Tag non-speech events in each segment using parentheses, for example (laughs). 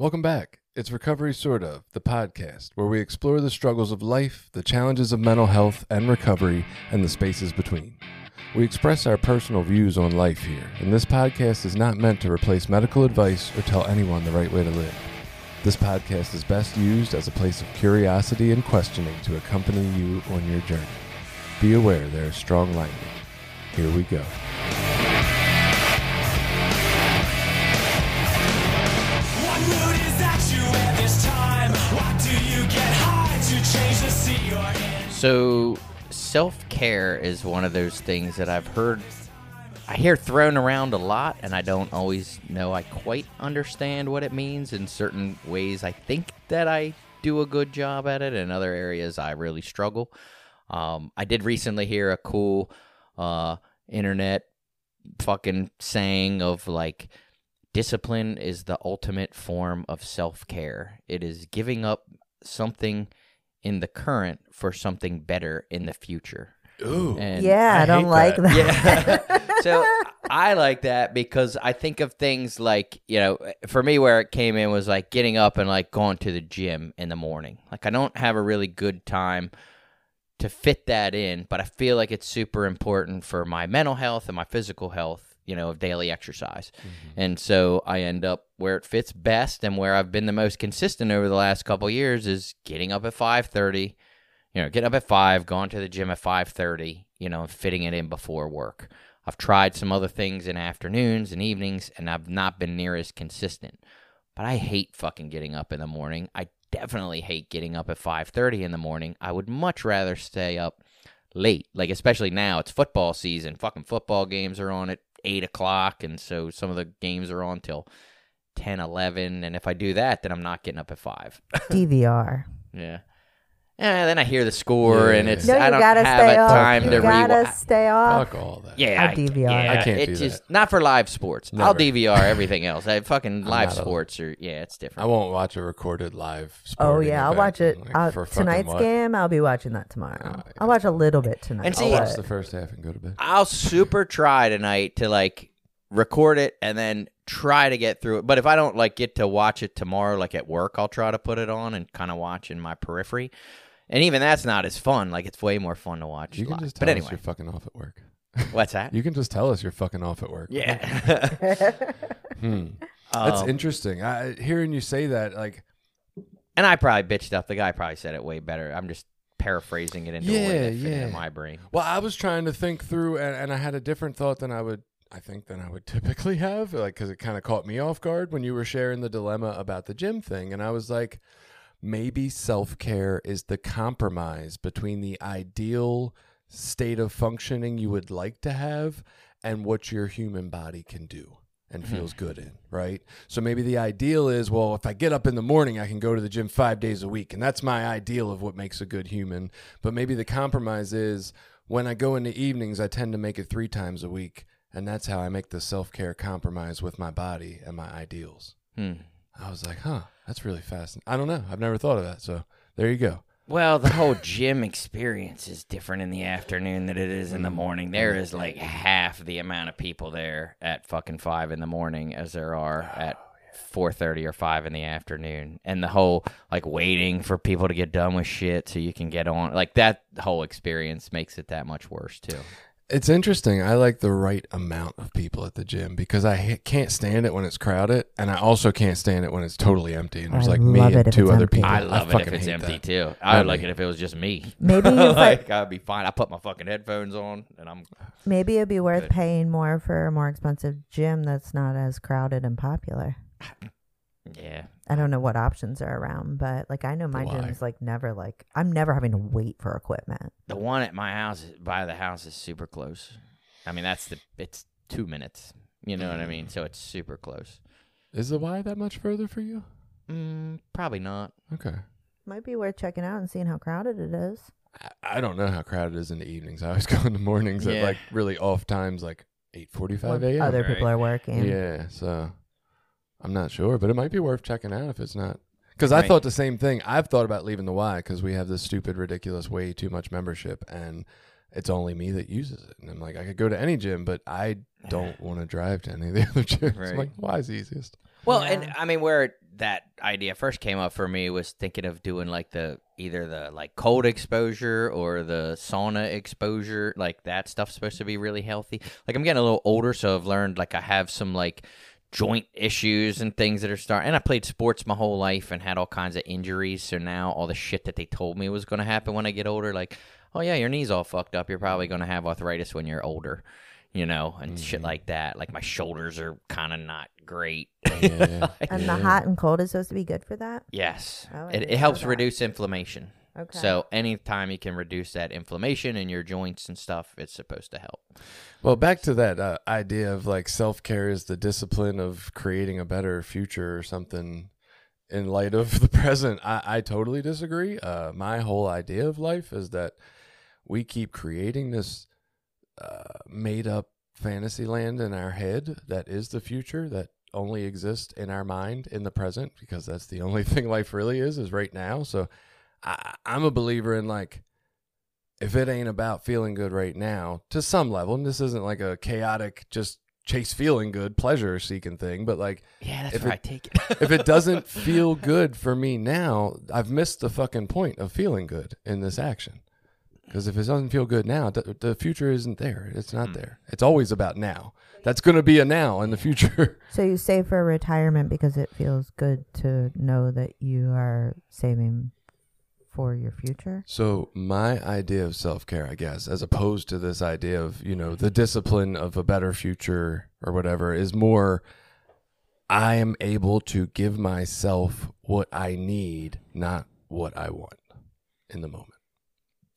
Welcome back. It's Recovery Sort of, the podcast where we explore the struggles of life, the challenges of mental health and recovery, and the spaces between. We express our personal views on life here, and this podcast is not meant to replace medical advice or tell anyone the right way to live. This podcast is best used as a place of curiosity and questioning to accompany you on your journey. Be aware there is strong language. Here we go. So, self care is one of those things that I've heard, I hear thrown around a lot, and I don't always know I quite understand what it means. In certain ways, I think that I do a good job at it. In other areas, I really struggle. Um, I did recently hear a cool uh, internet fucking saying of like, discipline is the ultimate form of self care. It is giving up something in the current for something better in the future. Ooh. And yeah, I, don't hate like that. that. yeah. (laughs) (laughs) so I like that because I think of things like, you know, for me, where it came in was like getting up and like going to the gym in the morning. Like, I don't have a really good time to fit that in, but I feel like it's super important for my mental health and my physical health, you know, of daily exercise. Mm-hmm. And so I end up where it fits best and where I've been the most consistent over the last couple years is getting up at 5:30, you know, getting up at 5, going to the gym at 5:30, you know, and fitting it in before work. I've tried some other things in afternoons and evenings and I've not been near as consistent. But I hate fucking getting up in the morning. I definitely hate getting up at 5:30 in the morning. I would much rather stay up late. Like especially now, it's football season. Fucking football games are on at eight o'clock, and so some of the games are on till 10, 11. And if I do that, then I'm not getting up at five. DVR. (laughs) yeah. And then I hear the score, Yeah. and it's No, you I don't gotta have stay a off. time you to gotta rewatch. stay off. Fuck all that. Yeah, I DVR. Yeah, I can't it do just that. not for live sports. I'll Never. DVR everything else. I fucking live not a- sports are yeah, it's different. I won't watch a recorded live. Sport. Oh sporting yeah, I'll event, watch it like, uh, for fucking tonight's what? game. I'll be watching that tomorrow. Oh, yeah. I'll watch a little bit tonight. And I'll watch but- the first half and go to bed. I'll super try tonight to like record it and then try to get through it. But if I don't like get to watch it tomorrow, like at work, I'll try to put it on and kind of watch in my periphery. And even that's not as fun. Like it's way more fun to watch. You can live. just tell but us anyway, you're fucking off at work. what's that? (laughs) You can just tell us you're fucking off at work. yeah. (laughs) Hmm. That's Um, interesting. I, hearing you say that, like, and I probably bitched up. The guy probably said it way better. I'm just paraphrasing it into a way Yeah, fit yeah. in my brain. well, I was trying to think through, and, and I had a different thought than I would, I think, than I would (laughs) typically have, like, because it kind of caught me off guard when you were sharing the dilemma about the gym thing, and I was like, maybe self care is the compromise between the ideal state of functioning you would like to have and what your human body can do and feels good in, right? So maybe the ideal is, well, if I get up in the morning, I can go to the gym five days a week. And that's my ideal of what makes a good human. But maybe the compromise is when I go in the evenings, I tend to make it three times a week. And that's how I make the self care compromise with my body and my ideals. Hmm. I was like, huh, that's really fascinating. I don't know. I've never thought of that. So there you go. Well, the whole (laughs) gym experience is different in the afternoon than it is in the mm. morning. There is mm. like half the amount of people there at fucking five in the morning as there are oh, at four thirty or five in the afternoon. And the whole like waiting for people to get done with shit so you can get on like that whole experience makes it that much worse too. It's interesting. I like the right amount of people at the gym because I can't stand it when it's crowded, and I also can't stand it when it's totally empty and there's I like me and if two it's other empty. people. I love it if it's empty that. too. I would I like mean- it if it was just me. Maybe (laughs) if I- like I'd be fine. I put my fucking headphones on and I'm Maybe it'd be worth Good. paying more for a more expensive gym that's not as crowded and popular. yeah. I don't know what options are around, but like I know my Why? gym's like never like I'm never having to wait for equipment. The one at my house by the house is super close. I mean that's the it's two minutes. You know what I mean? So it's super close. Is the Y that much further for you? Mm, probably not. Okay. Might be worth checking out and seeing how crowded it is. I- I don't know how crowded it is in the evenings. I always (laughs) go in the mornings at like really off times, like eight forty-five When a.m. Other Right. people are working. Yeah, so I'm not sure, but it might be worth checking out if it's not. Because I Right. thought the same thing. I've thought about leaving the Y because we have this stupid, ridiculous, way too much membership, and it's only me that uses it. And I'm like, I could go to any gym, but I don't (sighs) want to drive to any of the other gyms. I'm Right. like, Y is easiest. Well, Yeah. and I mean, where that idea first came up for me was thinking of doing like the either the like cold exposure or the sauna exposure. Like that stuff's supposed to be really healthy. Like I'm getting a little older, so I've learned like I have some like joint issues and things that are starting. And I played sports my whole life and had all kinds of injuries. So now all the shit that they told me was going to happen when I get older, like, oh yeah, your knee's all fucked up. You're probably going to have arthritis when you're older. You know, and shit mm-hmm. like that. Like my shoulders are kind of not great. Yeah. (laughs) And Yeah. the hot and cold is supposed to be good for that. Yes. Oh, it, it helps that. reduce inflammation. Okay. So anytime you can reduce that inflammation in your joints and stuff, it's supposed to help. Well, back to that uh, idea of like self care is the discipline of creating a better future or something in light of the (laughs) present. I, I totally disagree. Uh, my whole idea of life is that we keep creating this uh, made up fantasy land in our head that is the future that only exists in our mind in the present because that's the only (laughs) thing life really is is right now. So I, I'm a believer in like if it ain't about feeling good right now to some level, and this isn't like a chaotic just chase feeling good pleasure seeking thing, but like Yeah, that's If where it- I take it. (laughs) if it doesn't (laughs) feel good for me now, I've missed the fucking point of feeling good in this action. Because if it doesn't feel good now, the, the future isn't there. It's not hmm. there. It's always about now. That's going to be a now in the future. (laughs) So you save for retirement because it feels good to know that you are saving for your future. So my idea of self care, I guess, as opposed to this idea of you know the discipline of a better future or whatever, is more. I am able to give myself what I need, not what I want, in the moment.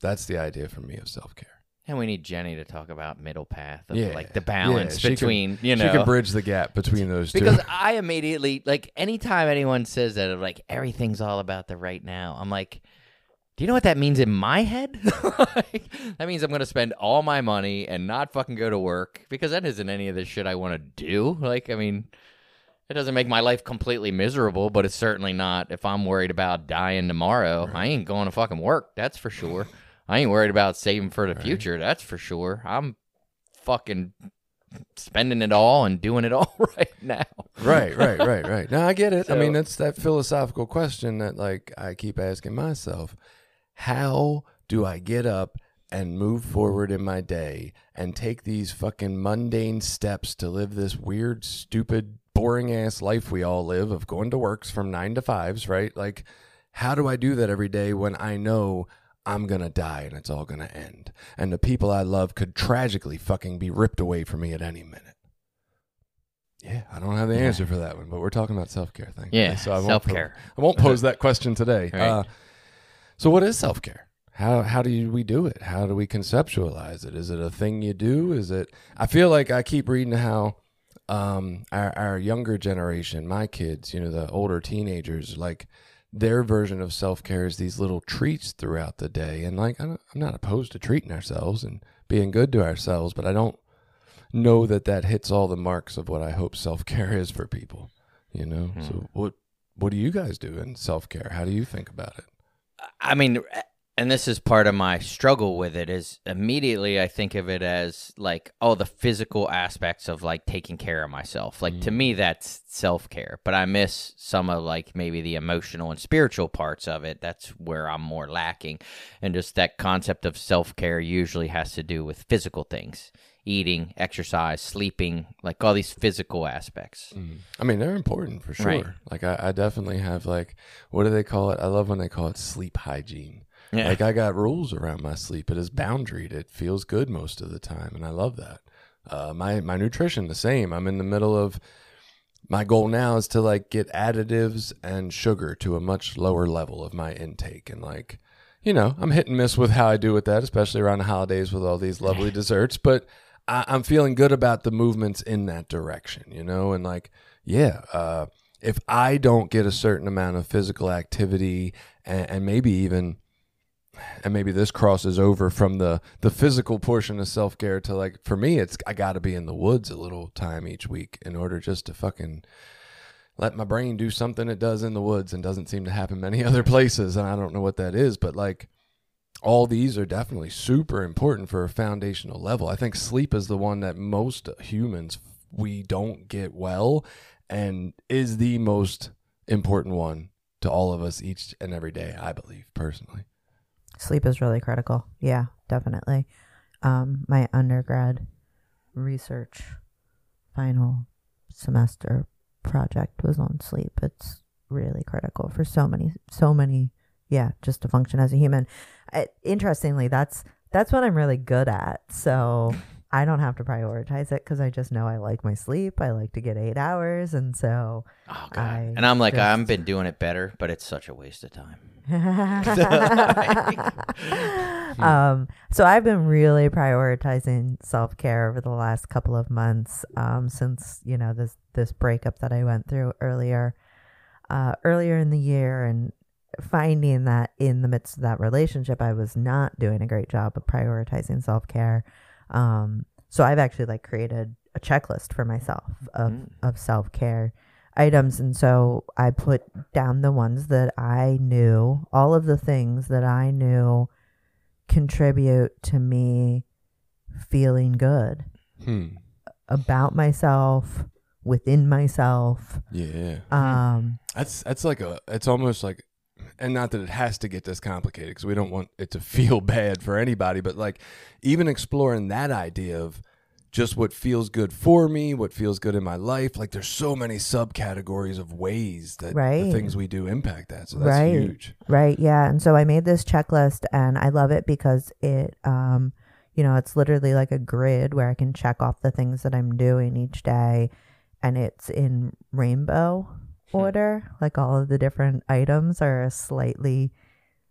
That's the idea for me of self care. and we need Jenny to talk about middle path of Yeah. like the balance Yeah, she can- between, you know. she can bridge the gap between those two. because I immediately like anytime anyone says that of like everything's all about the right now, I'm like, do you know what that means in my head? (laughs) like, that means I'm gonna spend all my money and not fucking go to work because that isn't any of the shit I want to do. Like, I mean, it doesn't make my life completely miserable, but it's certainly not. If I'm worried about dying tomorrow, I ain't going to fucking work. That's for sure. I ain't worried about saving for the future. That's for sure. I'm fucking spending it all and doing it (laughs) all right now. right, right, right, right. Now I get it. I mean, that's that philosophical question that like I keep asking myself. How do I get up and move forward in my day and take these fucking mundane steps to live this weird, stupid, boring ass life we all live of going to works from 9 to 5s, right? Like how do I do that every day when I know I'm to die and it's all to end and the people I love could tragically fucking be ripped away from me at any minute? Yeah, I don't have the answer for that one, but we're talking about self care thing. Yeah, so I won't po- self-care. I won't pose that question today. Right. Uh, so, what is self care? How how do we do it? How do we conceptualize it? Is it a thing you do? Is it? I feel like I keep reading how um, our our younger generation, my kids, you know, the older teenagers, like their version of self care is these little treats throughout the day. And like, I'm not opposed to treating ourselves and being good to ourselves, but I don't know that that hits all the marks of what I hope self care is for people. You know, so what what do you guys do in self care? How do you think about it? I mean, and this is part of my struggle with it is immediately I think of it as like oh the physical aspects of like taking care of myself. Like to me mm. that's self-care, but I miss some of like maybe the emotional and spiritual parts of it. That's where I'm more lacking. And just that concept of self-care usually has to do with physical things. Eating, exercise, sleeping, like all these physical aspects. I mean, they're important for sure. Right. Like, I, I definitely have like, what do they call it? I love when they call it sleep hygiene. Yeah. Like, I got rules around my sleep. It is boundaried. It feels good most of the time, and I love that. Uh, my my nutrition the same. I'm in the middle of my goal now is to like get additives and sugar to a much lower level of my intake, and like, you know, I'm hit and miss with how I do with that, especially around the holidays with all these lovely (laughs) desserts. But I, I'm feeling good about the movements in that direction, you know, and like, yeah, uh, if I don't get a certain amount of physical activity and, and maybe even and maybe this crosses over from the the physical portion of self care to like for me it's I got to be in the woods a little time each week in order just to fucking let my brain do something it does in the woods and doesn't seem to happen many (laughs) other places and I don't know what that is but like all these are definitely super important for a foundational level. I think sleep is the one that most humans we don't get well and is the most important one to all of us each and every day, I believe personally. Sleep is really critical. Yeah, definitely. Um, my undergrad research final semester project was on sleep. It's really critical for so many, so many. Yeah, just to function as a human. I, interestingly, that's that's what I'm really good at. So (laughs) I don't have to prioritize it because I just know I like my sleep. I like to get eight hours, and so Oh god. I and I'm like just- I've been doing it better, but it's such a waste of time. (laughs) (laughs) um, so I've been really prioritizing self care over the last couple of months um, since you know this this breakup that I went through earlier uh, earlier in the year, and finding that in the midst of that relationship, I was not doing a great job of prioritizing self care. Um, so I've actually like created a checklist for myself of of self care items and so i put down the ones that i knew all of the things that i knew contribute to me feeling good Hmm. about myself within myself Yeah. um That's that's like a it's almost like and not that it has to get this complicated because we don't want it to (laughs) feel bad for anybody, but like even exploring that idea of just what feels good for me, what feels good in my life. Like there's so many subcategories of ways that Right. the things we do impact that. So that's Right. huge. Right. Yeah. And so I made this checklist and I love it because it, um, you know, it's literally like a grid where I can check off the things that I'm doing each day and it's in rainbow order. Like all of the different items are a slightly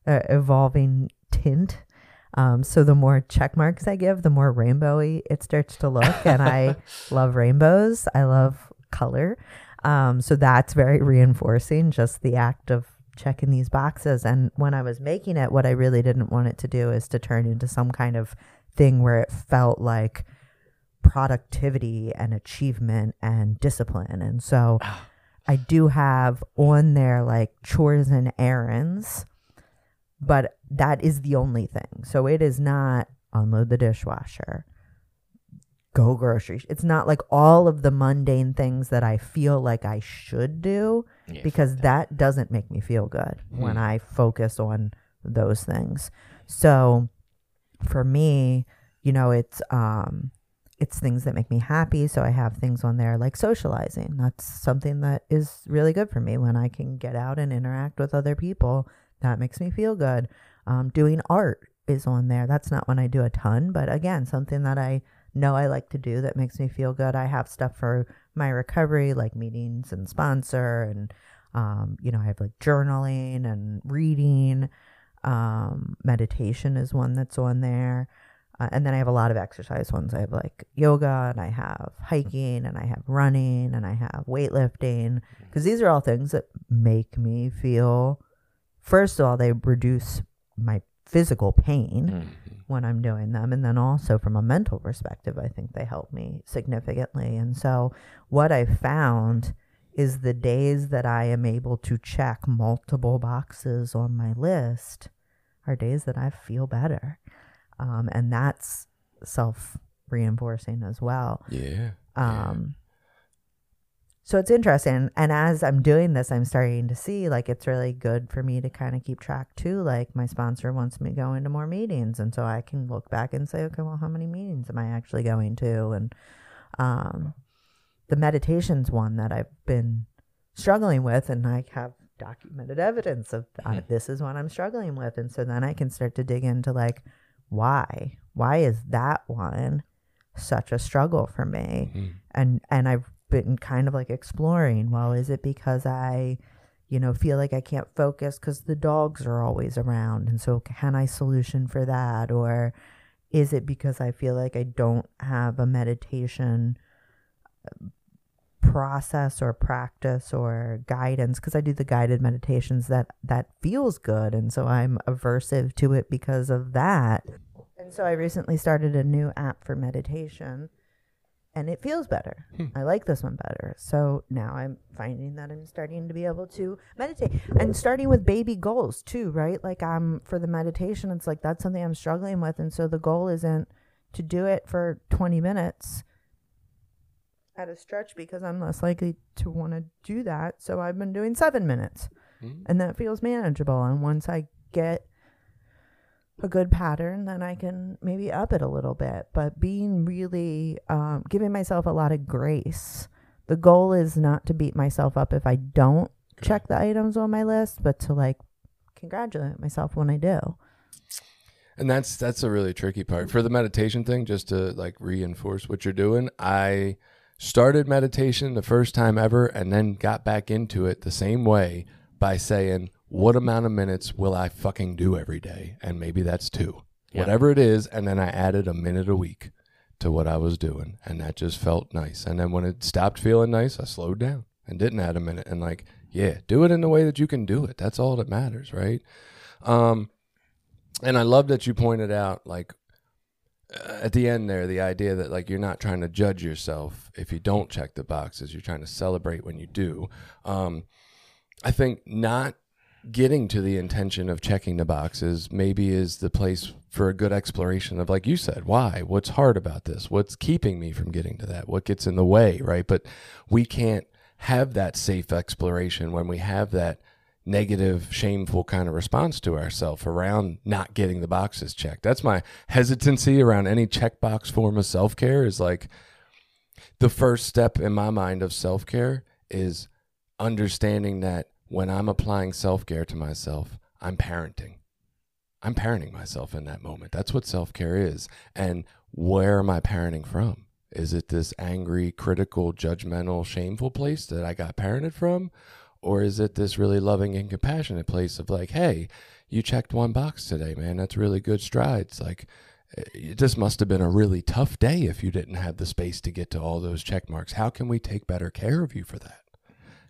uh, evolving tint. Um, so the more check marks I give, the more rainbowy it starts to look. And I (laughs) love rainbows. I love color. Um, so that's very reinforcing just the act of checking these boxes. And when I was making it, what I really didn't want it to do is to turn into some kind of thing where it felt like productivity and achievement and discipline. And so I do have on there like chores and errands, but that is the only thing. So it is not unload the dishwasher, go grocery. It's not like all of the mundane things that I feel like I should do Yeah, because that doesn't make me feel good when I focus on those things. So for me, you know, it's um it's things that make me happy. So I have things on there like socializing. That's something that is really good for me when I can get out and interact with other people. That makes me feel good. Um, doing art is on there. That's not when I do a ton, but again, something that I know I like to do that makes me feel good. I have stuff for my recovery, like meetings and sponsor, and um, you know, I have like journaling and reading. Um, meditation is one that's on there. Uh, and then I have a lot of exercise ones. I have like yoga and I have hiking and I have running and I have weightlifting because these are all things that make me feel, first of all, they reduce my physical pain when I'm doing them. And then also from a mental perspective, I think they help me significantly. And so what I found is the days that I am able to check multiple boxes on my list are days that I feel better. Um, and that's self reinforcing as well. Yeah. Um, so it's interesting. And as I'm doing this, I'm starting to see like it's really good for me to kind of keep track too. Like my sponsor wants me to go into more meetings. And so I can look back and say, okay, well, how many meetings am I actually going to? And um, the meditation's one that I've been struggling with. And I have documented evidence of uh, this is what I'm struggling with. And so then I can start to dig into like, why? Why is that one such a struggle for me? Mm. and and I've been kind of like exploring. Well, is it because I, you know, feel like I can't focus because the dogs are always around, and so can I solution for that, or is it because I feel like I don't have a meditation process or practice or guidance because I do the guided meditations that that feels good and so I'm aversive to it because of that. And so I recently started a new app for meditation and it feels better. Hmm. I like this one better. So now I'm finding that I'm starting to be able to meditate and starting with baby goals too, right? Like I'm for the meditation, it's like that's something I'm struggling with. And so the goal isn't to do it for 20 minutes at a stretch because I'm less likely to want to do that. So I've been doing seven minutes and that feels manageable. And once I get a good pattern, then I can maybe up it a little bit. But being really um, giving myself a lot of grace. The goal is not to beat myself up if I don't check the items on my list, but to like congratulate myself when I do. And that's that's a really tricky part for the meditation thing. Just to like reinforce what you're doing, I started meditation the first time ever, and then got back into it the same way by saying, "What amount of minutes will I fucking do every day?" And maybe that's two, Yeah. whatever it is. And then I added a minute a week to what I was doing, and that just felt nice. And then when it stopped feeling nice, I slowed down and didn't add a minute. And like, yeah, do it in the way that you can do it. That's all that matters, right? Um, and I love that you pointed out like at the end there the idea that like you're not trying to judge yourself if you don't check the boxes. You're trying to celebrate when you do. Um, i think not getting to the intention of checking the boxes maybe is the place for a good exploration of like you said why? What's hard about this? What's keeping me from getting to that? What gets in the way right? But we can't have that safe exploration when we have that negative, shameful kind of response to ourselves around not getting the boxes checked. That's my hesitancy around any checkbox form of self care is like the first step in my mind of self care is understanding that when I'm applying self care to myself, I'm parenting. I'm parenting myself in that moment. That's what self care is. And where am I parenting from? Is it this angry, critical, judgmental, shameful place that I got parented from? Or is it this really loving and compassionate place of like, hey, you checked one box today, man. That's really good strides. Like, eh, this must have been a really tough day if you didn't have the space to get to all those check marks. How can we take better care of you for that?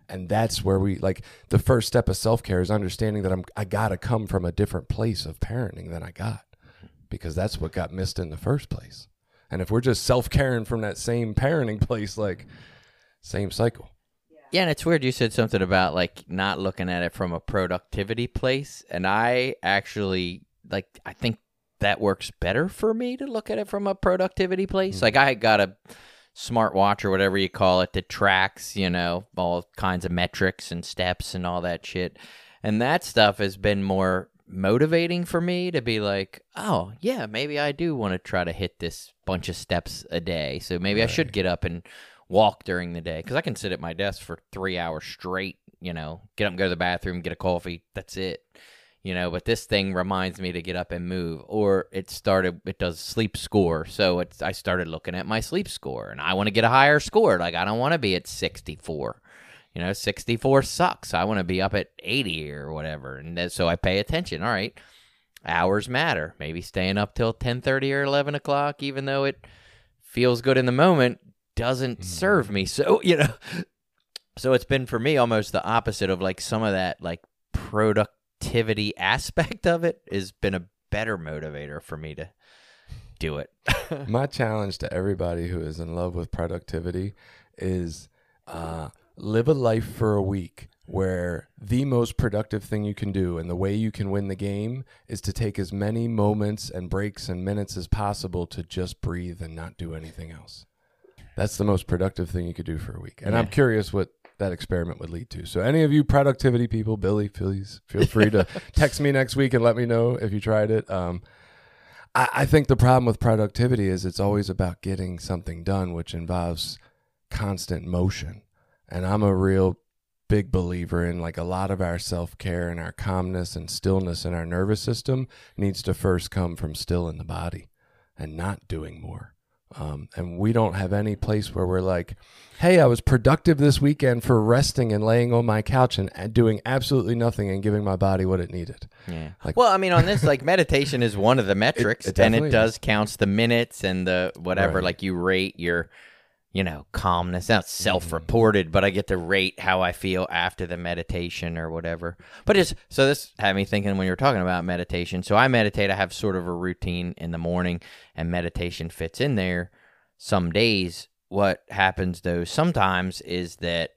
And that's where we like the first step of self care is understanding that I'm I gotta come from a different place of parenting than I got because that's what got missed in the first place. And if we're just self caring from that same parenting (laughs) place, like same cycle. Yeah, and it's weird you said something about like not looking at it from a productivity place, and I actually like I think that works better for me to look at it from a productivity place. Mm-hmm. Like I got a smartwatch or whatever you call it that tracks, you know, all kinds of metrics and steps and all that shit. And that stuff has been more motivating for me to be like, oh, yeah, maybe I do want to try to hit this bunch of steps a day. So maybe I should get up and walk during the day because I can sit at my desk for three hours straight, you know, get up and go to the bathroom, get a coffee. That's it. You know, but this thing reminds me to get up and move. Or it started, it does sleep score. So it's, I started looking at my sleep score and I want to get a higher score. Like, I don't want to be at 64. You know, 64 sucks. I want to be up at 80 or whatever. And so I pay attention. All right. Hours matter. Maybe staying up till 10:30 or 11 o'clock, even though it feels good in the moment, doesn't serve me. (laughs) So, you know, so it's been for me almost the opposite of like some of that like productivity aspect of it has been a better motivator for me to do it. (laughs) My challenge to everybody who is in love with productivity is uh, live a life for a week where the most productive thing you can do and the way you can win the game is to take as many moments and breaks and minutes as possible to just breathe and not do anything else. That's the most productive thing you could do for a week. And I'm curious what that experiment would lead to. So, any of you productivity people, Billy, please feel free to (laughs) text me next week and let me know if you tried it. Um, I, I think the problem with productivity is it's always about getting something done, which involves constant motion. And I'm a real big believer in like a lot of our self care and our calmness and stillness in our nervous system needs to first come from still in the body and not doing more. Um, and we don't have any place where we're like, hey, I was productive this weekend for resting and laying on my couch and and doing absolutely nothing and giving my body what it needed. Yeah. Like- well, I mean, on this, like meditation is one of the (laughs) metrics, it and it does counts the minutes and the whatever. Right. Like you rate your, you know, calmness. That's Mm-hmm. self-reported, but I get to rate how I feel after the meditation or whatever. But it's so this had me thinking when you were talking about meditation. So I meditate. I have sort of a routine in the morning, and meditation fits in there. Some days, what happens though sometimes is that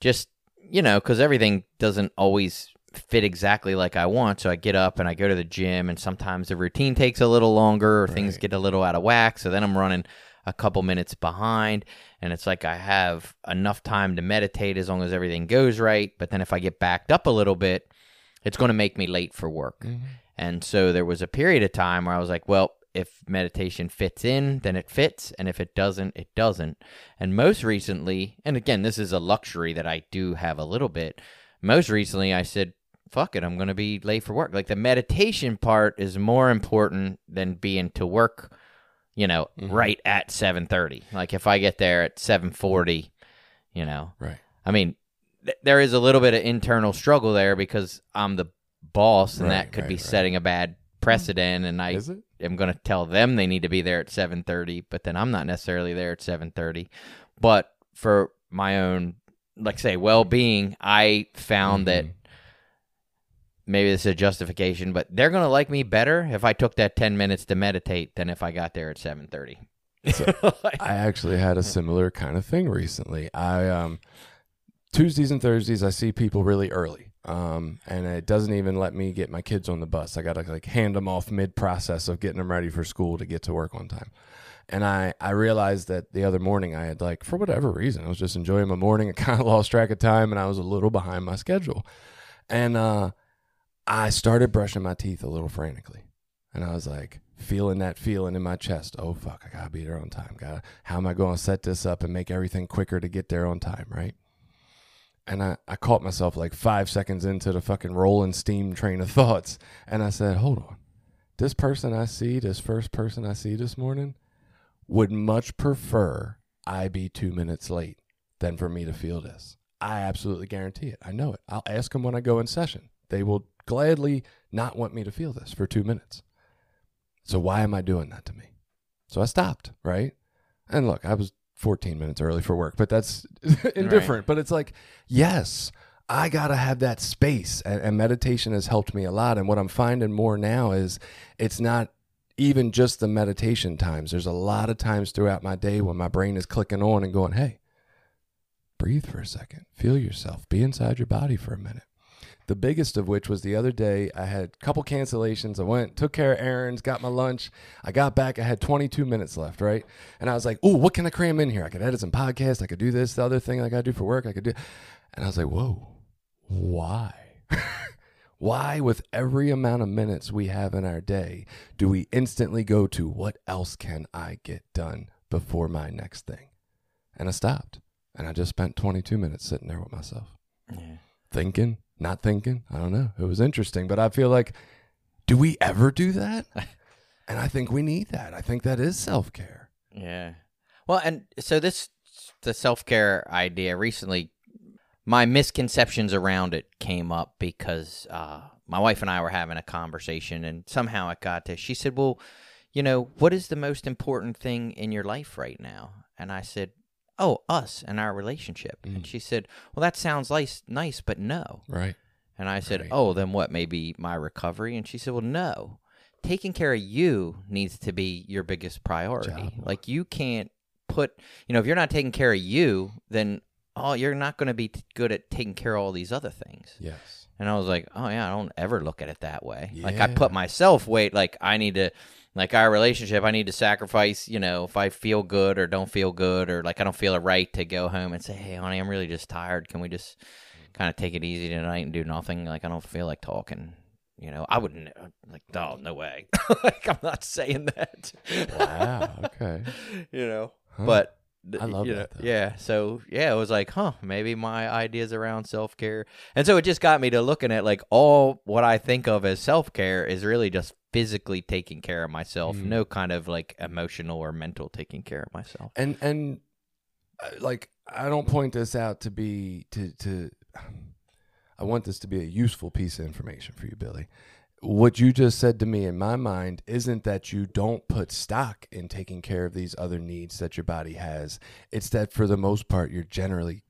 just you know because everything doesn't always fit exactly like I want. So I get up and I go to the gym, and sometimes the routine takes a little longer, or things get a little out of whack. So then I'm running a couple minutes behind, and it's like I have enough time to meditate as long as everything goes right. But then if I get backed up a little bit, it's going to make me late for work. Mm-hmm. And so there was a period of time where I was like, well, if meditation fits in, then it fits. And if it doesn't, it doesn't. And most recently, and again, this is a luxury that I do have a little bit. Most recently, I said, fuck it, I'm going to be late for work. Like the meditation part is more important than being to work, you know, right at 7:30. Like if I get there at 7:40, you know, Right. I mean, th- there is a little bit of internal struggle there because I'm the boss, and Right, that could right, be right. setting a bad precedent. And I am going to tell them they need to be there at 7:30, but then I'm not necessarily there at 7:30. But for my own, like say, well-being, I found that Mm-hmm. Maybe this is a justification, but they're going to like me better if I took that 10 minutes to meditate than if I got there at 7:30. (laughs) I actually had a similar kind of thing recently. I um Tuesdays and Thursdays I see people really early. Um and it doesn't even let me get my kids on the bus. I got to like hand them off mid process of getting them ready for school to get to work on time. And I I realized that the other morning I had like for whatever reason I was just enjoying my morning (laughs) I kind of lost track of time and I was a little behind my schedule. And uh I started brushing my teeth a little frantically. And I was like, feeling that feeling in my chest. Oh fuck, I gotta be there on time. Gotta how am I gonna set this up and make everything quicker to get there on time, right? And I, I caught myself like five seconds into the fucking rolling steam train of (laughs) thoughts. And I said, Hold on. This person I see, this first person I see this morning, would much prefer I be two minutes late than for me to feel this. I absolutely guarantee it. I know it. I'll ask them when I go in session. They will gladly not want me to feel this for two minutes. So why am I doing that to me? So I stopped, right? And look, I was 14 minutes early for work, but that's (laughs) indifferent. But it's like, yes, I got to have that space. And, and meditation has helped me a lot. And what I'm finding more now is it's not even just the meditation times. There's a lot of times throughout my day when my brain is clicking on and going, hey, breathe for a second, feel yourself, be inside your body for a minute. The biggest of which was the other day. I had a couple cancellations. I went, took care of errands, got my lunch. I got back. I had 22 minutes left, right? And I was like, "Oh, what can I cram in here? I could edit some podcasts. I could do this, the other thing I got to do for work. I could do." And I was like, "Whoa, why? (laughs) why, with every amount of minutes we have in our day, do we instantly go to what else can I get done before my next thing?" And I stopped, and I just spent 22 minutes sitting there with myself thinking, not thinking. I don't know. It was interesting, but I feel like, do we ever do that? (laughs) and I think we need that. I think that is self care. Yeah. Well, and so this the self care idea recently, my misconceptions around it came up because uh, my wife and I were having a conversation, and somehow it got to. She said, "Well, you know, what is the most important thing in your life right now?" And I said, "Oh, us and our relationship." And mm. she said, "Well, that sounds nice, nice, but no." Right. And I said, Right. "Oh, then what? Maybe my recovery?" And she said, "Well, no. Taking care of you needs to be your biggest priority. Job. Like you can't put, you know, if you're not taking care of you, then oh, you're not going to be t- good at taking care of all these other things. Yes. And I was like, oh yeah, I don't ever look at it that way. Like I put myself weight like I need to like our relationship, I need to sacrifice, you know, if I feel good or don't feel good or like I don't feel it right to go home and say, Hey honey, I'm really just tired. Can we just kind of take it easy tonight and do nothing? Like I don't feel like talking. You know, I wouldn't uh, like oh no way. (laughs) like I'm not saying that. Wow. Okay. (laughs) you know. Huh. But I love you that, though. Yeah. So yeah, it was like, huh, maybe my ideas around self care, and so it just got me to looking at like all what I think of as self care is really just physically taking care of myself, Mm. no kind of like emotional or mental taking care of myself. and and uh, like I don't point this out to be to to (sighs) I want this to be a useful piece of information for you, Billy. What you just said to me in my mind isn't that you don't put stock in taking care of these other needs that your body has. It's that for the most part you're generally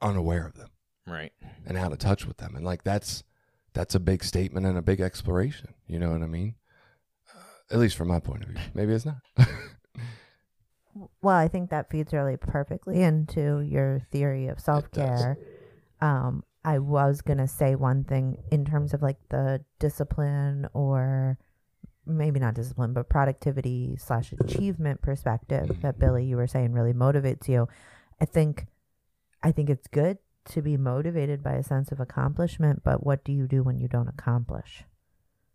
unaware of them Right. and out of touch with them. And like that's that's a big statement and a big exploration. You know what I mean? Uh, at least from my point of view. Maybe it's not. (laughs) Well, I think that feeds really perfectly into your theory of self care. Um, I was gonna say one thing in terms of like the discipline or maybe not discipline, but productivity slash achievement perspective mm-hmm. that Billy you were saying really motivates you. I think I think it's good to be motivated by a sense of accomplishment, but what do you do when you don't accomplish?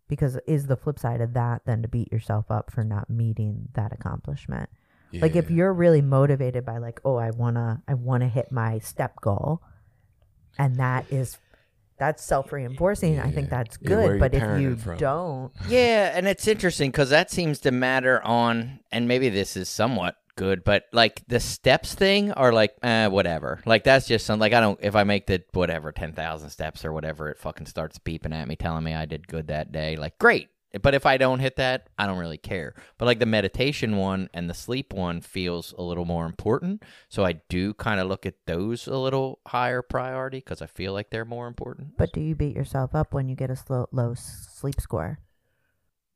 Because is the flip side of that then to beat yourself up for not meeting that accomplishment? Like if you're really motivated by like, oh, I wanna I wanna hit my step goal, and that is that's self reinforcing. I think that's good. you but if you don't, (laughs) Yeah, and it's interesting because that seems to matter on, and maybe this is somewhat good, but like the steps thing are like, eh, whatever. Like that's just some like I don't if I make the whatever ten thousand steps or whatever, it fucking starts beeping at me, telling me I did good that day. Like great, but if I don't hit that, I don't really care. But like the meditation one and the sleep one feels a little more important, so I do kind of look at those a little higher priority because I feel like they're more important. but do you beat yourself up when you get a slow, low sleep score?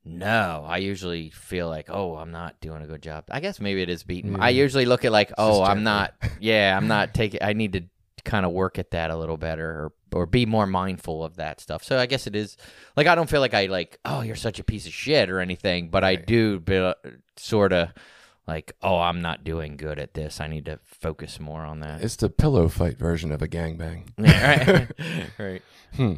No, I usually feel like, oh, I'm not doing a good job. I guess maybe it is beating. I mm. usually look at like, oh, I'm not. Yeah, I'm not taking. I need to kind of work at that a little better, or or be more mindful of that stuff. So I guess it is like I don't feel like I like, oh, you're such a piece of shit or anything, but I do be, sort of like, oh, I'm not doing good at this. I need to focus more on that. It's the pillow fight version of a gangbang. (laughs) Yeah, right, (laughs) right. Hmm.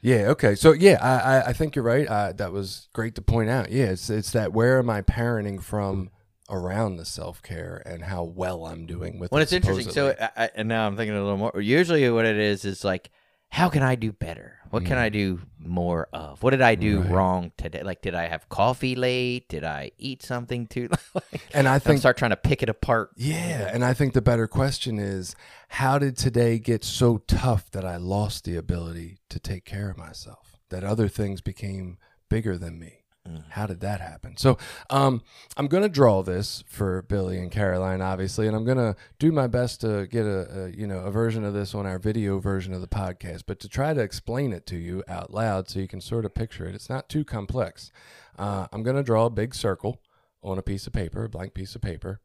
Yeah. Okay. So yeah, I I, I think you're right. Uh, that was great to point out. Yeah, it's it's that where am I parenting from around the self care and how well I'm doing with. Well, it, it's interesting. So. I, I, and now I'm thinking a little more. Usually, what it is is like, how can I do better? What can mm. I do more of? What did I do Right. wrong today? Like, did I have coffee late? Did I eat something too? (laughs) like, and I I think start trying to pick it apart. Yeah, and I think the better question is how did today get so tough that I lost the ability to take care of myself? That other things became bigger than me. How did that happen? So, um, I'm going to draw this for Billy and Caroline, obviously, and I'm going to do my best to get a, a you know a version of this on our video version of the podcast, but to try to explain it to you out loud so you can sort of picture it. It's not too complex. Uh, I'm going to draw a big circle on a piece of paper, a blank piece of paper,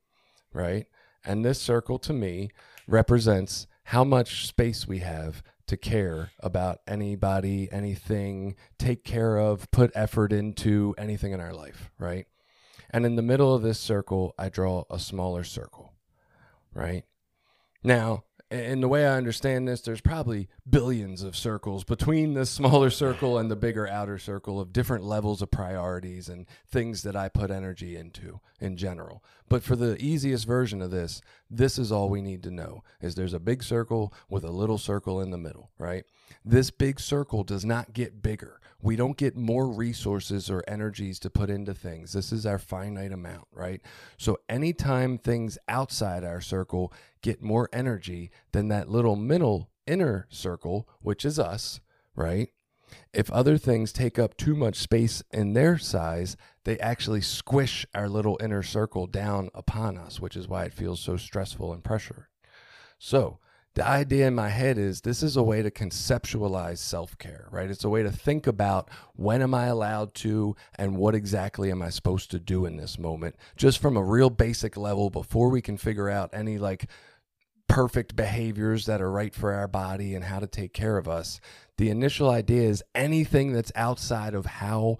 right? And this circle to me represents how much space we have to care about anybody, anything, take care of, put effort into anything in our life, right? And in the middle of this circle, I draw a smaller circle, right? Now, in the way I understand this, there's probably billions of circles between the smaller circle and the bigger outer circle of different levels of priorities and things that I put energy into in general. But for the easiest version of this, this is all we need to know is there's a big circle with a little circle in the middle, right? This big circle does not get bigger. We don't get more resources or energies to put into things. This is our finite amount, right? So anytime things outside our circle get more energy than that little middle inner circle, which is us, right? If other things take up too much space in their size, they actually squish our little inner circle down upon us, which is why it feels so stressful and pressure. So, the idea in my head is this is a way to conceptualize self care, right? It's a way to think about when am I allowed to and what exactly am I supposed to do in this moment, just from a real basic level before we can figure out any like perfect behaviors that are right for our body and how to take care of us. The initial idea is anything that's outside of how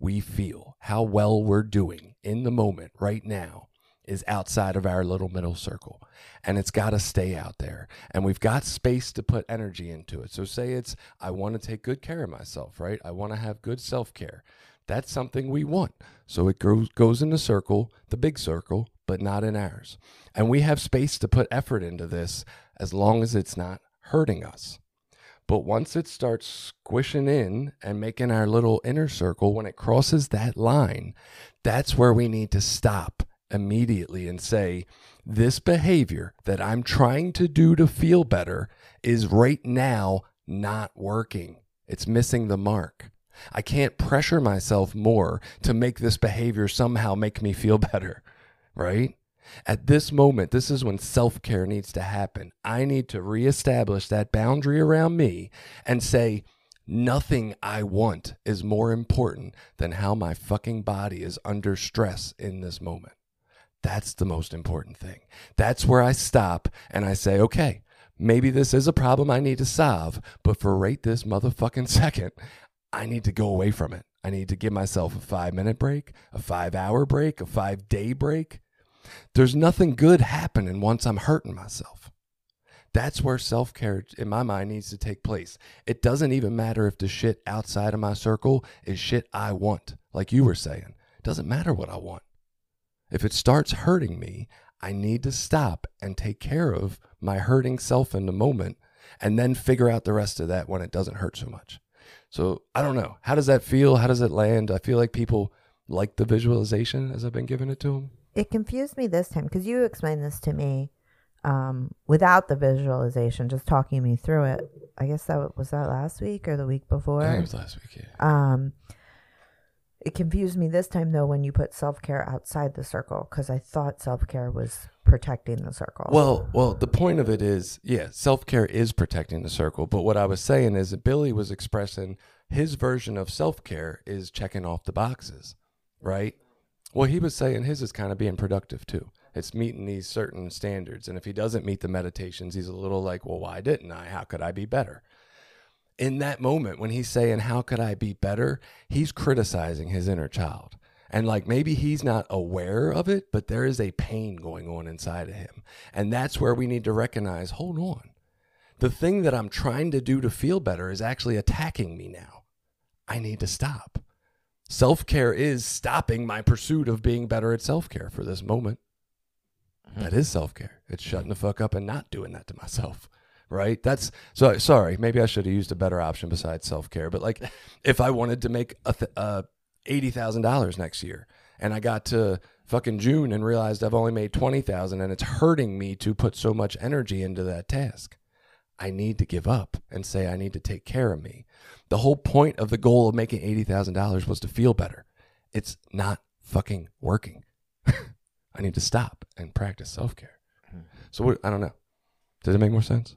we feel, how well we're doing in the moment right now is outside of our little middle circle and it's got to stay out there and we've got space to put energy into it. So say it's i want to take good care of myself right? I want to have good self-care. That's something we want. So it goes goes in the circle the big circle but not in ours. And we have space to put effort into this as long as it's not hurting us. But once it starts squishing in and making our little inner circle, when it crosses that line, that's where we need to stop immediately and say, This behavior that I'm trying to do to feel better is right now not working. It's missing the mark. I can't pressure myself more to make this behavior somehow make me feel (laughs) better, right? At this moment, this is when self care needs to happen. I need to reestablish that boundary around me and say, nothing I want is more important than how my fucking body is under stress in this moment. That's the most important thing. That's where I stop and I say, okay, maybe this is a problem I need to solve, but for right this motherfucking (laughs) second, I need to go away from it. I need to give myself a five minute break, a five hour break, a five day break. There's nothing good happening once I'm hurting myself. That's where self care, in my mind, needs to take place. It doesn't even matter if the shit outside of my circle is shit I want, like you were saying. It doesn't matter what I want. If it starts hurting me, I need to stop and take care of my hurting self in the moment and then figure out the rest of that when it doesn't hurt so much. So I don't know. How does that feel? How does it land? I feel like people like the visualization as I've been giving it to them. It confused me this time because you explained this to me um, without the visualization, just talking me through it. I guess that was that last week or the week before. It was last week. Yeah. Um, it confused me this time though when you put self care outside the circle because I thought self care was protecting the circle. Well, well, the point of it is, yeah, self care is protecting the circle. But what I was saying is that Billy was expressing his version of self care is checking off the boxes, right? Well, he was saying his is kind of being productive too. It's meeting these certain standards. And if he doesn't meet the meditations, he's a little like, well, why didn't I? How could I be better? In that moment, when he's saying, how could I be better? He's criticizing his inner child. And like maybe he's not aware of it, but there is a pain going on inside of him. And that's where we need to recognize hold on. The thing that I'm trying to do to feel better is actually attacking me now. I need to stop. Self care is stopping my pursuit of being better at self care for this moment. Mm-hmm. That is self care. It's shutting the fuck up and not doing that to myself. Right? That's so sorry. Maybe I should have used a better option besides self care. But like, (laughs) if I wanted to make a th- uh, eighty thousand dollars next year, and I got to fucking June and realized I've only made twenty thousand, and it's hurting me to put so much energy into that task. I need to give up and say I need to take care of me. The whole point of the goal of making eighty thousand dollars was to feel better. It's not fucking working. (laughs) I need to stop and practice self care. So what, I don't know. Does it make more sense?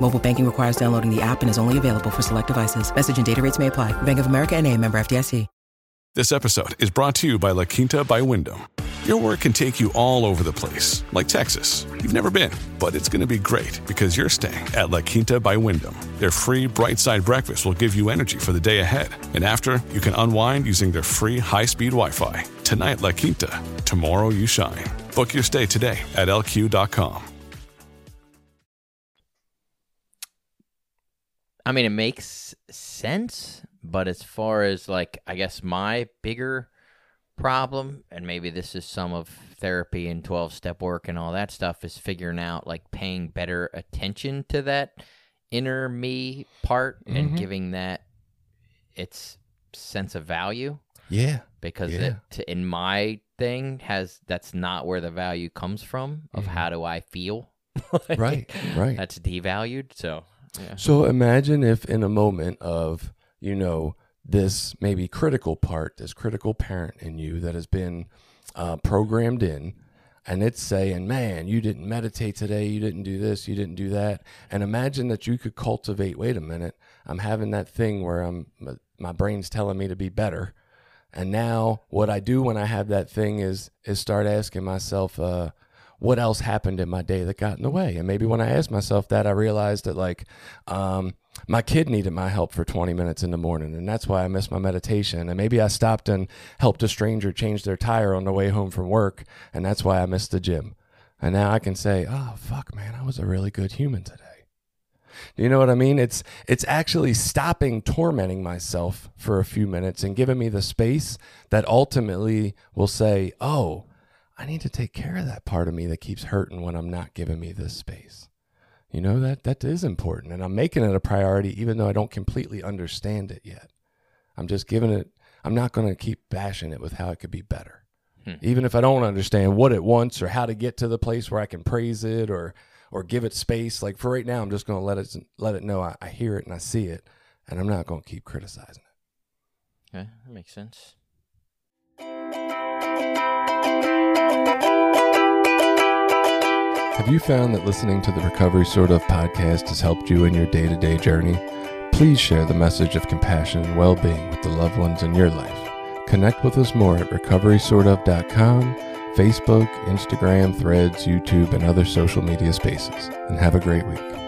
Mobile banking requires downloading the app and is only available for select devices. Message and data rates may apply. Bank of America and member FDIC. This episode is brought to you by La Quinta by Wyndham. Your work can take you all over the place, like Texas. You've never been, but it's going to be great because you're staying at La Quinta by Wyndham. Their free bright side breakfast will give you energy for the day ahead. And after, you can unwind using their free high speed Wi Fi. Tonight, La Quinta. Tomorrow, you shine. Book your stay today at lq.com. I mean, it makes sense, but as far as like, I guess my bigger problem, and maybe this is some of therapy and 12 step work and all that stuff, is figuring out like paying better attention to that inner me part and mm-hmm. giving that its sense of value Yeah. because Yeah. it in my thing has that's not where the value comes from of mm-hmm. how do I feel (laughs) Like, Right, right. that's devalued so So imagine if in a moment of you know, this maybe critical part, this critical parent in you that has been uh, programmed in, and it's saying, man, you didn't meditate today, you didn't do this, you didn't do that. And imagine that you could cultivate, wait a minute, I'm having that thing where I'm, my brain's telling me to be better. And now what I do when I have that thing is, is start asking myself, uh, what else happened in my day that got in the way? And maybe when I asked myself that, I realized that like, um, my kid needed my help for 20 minutes in the morning and that's why i missed my meditation. And maybe i stopped and helped a stranger change their tire on the way home from work and that's why i missed the gym. And now i can say oh fuck man i was a really good human today. Do you know what i mean? It's it's actually stopping tormenting myself for a few minutes and giving me the space that ultimately will say oh i need to take care of that part of me that keeps hurting when i'm not giving me this space. You know that that is important and i'm making it a priority even though i don't completely understand it yet. I'm just giving it i'm not going to keep bashing it with how it could be better. Hmm. even if i don't understand what it wants or how to get to the place where i can praise it or or give it space like for right now i'm just going to let it let it know I, I hear it and i see it and i'm not going to keep criticizing it. Okay that makes sense Have you found that listening to the Recovery Sort of podcast has helped you in your day to day journey? Please share the message of compassion and well being with the loved ones in your life. Connect with us more at recoverysortof.com, Facebook, Instagram, Threads, YouTube, and other social media spaces. And have a great week.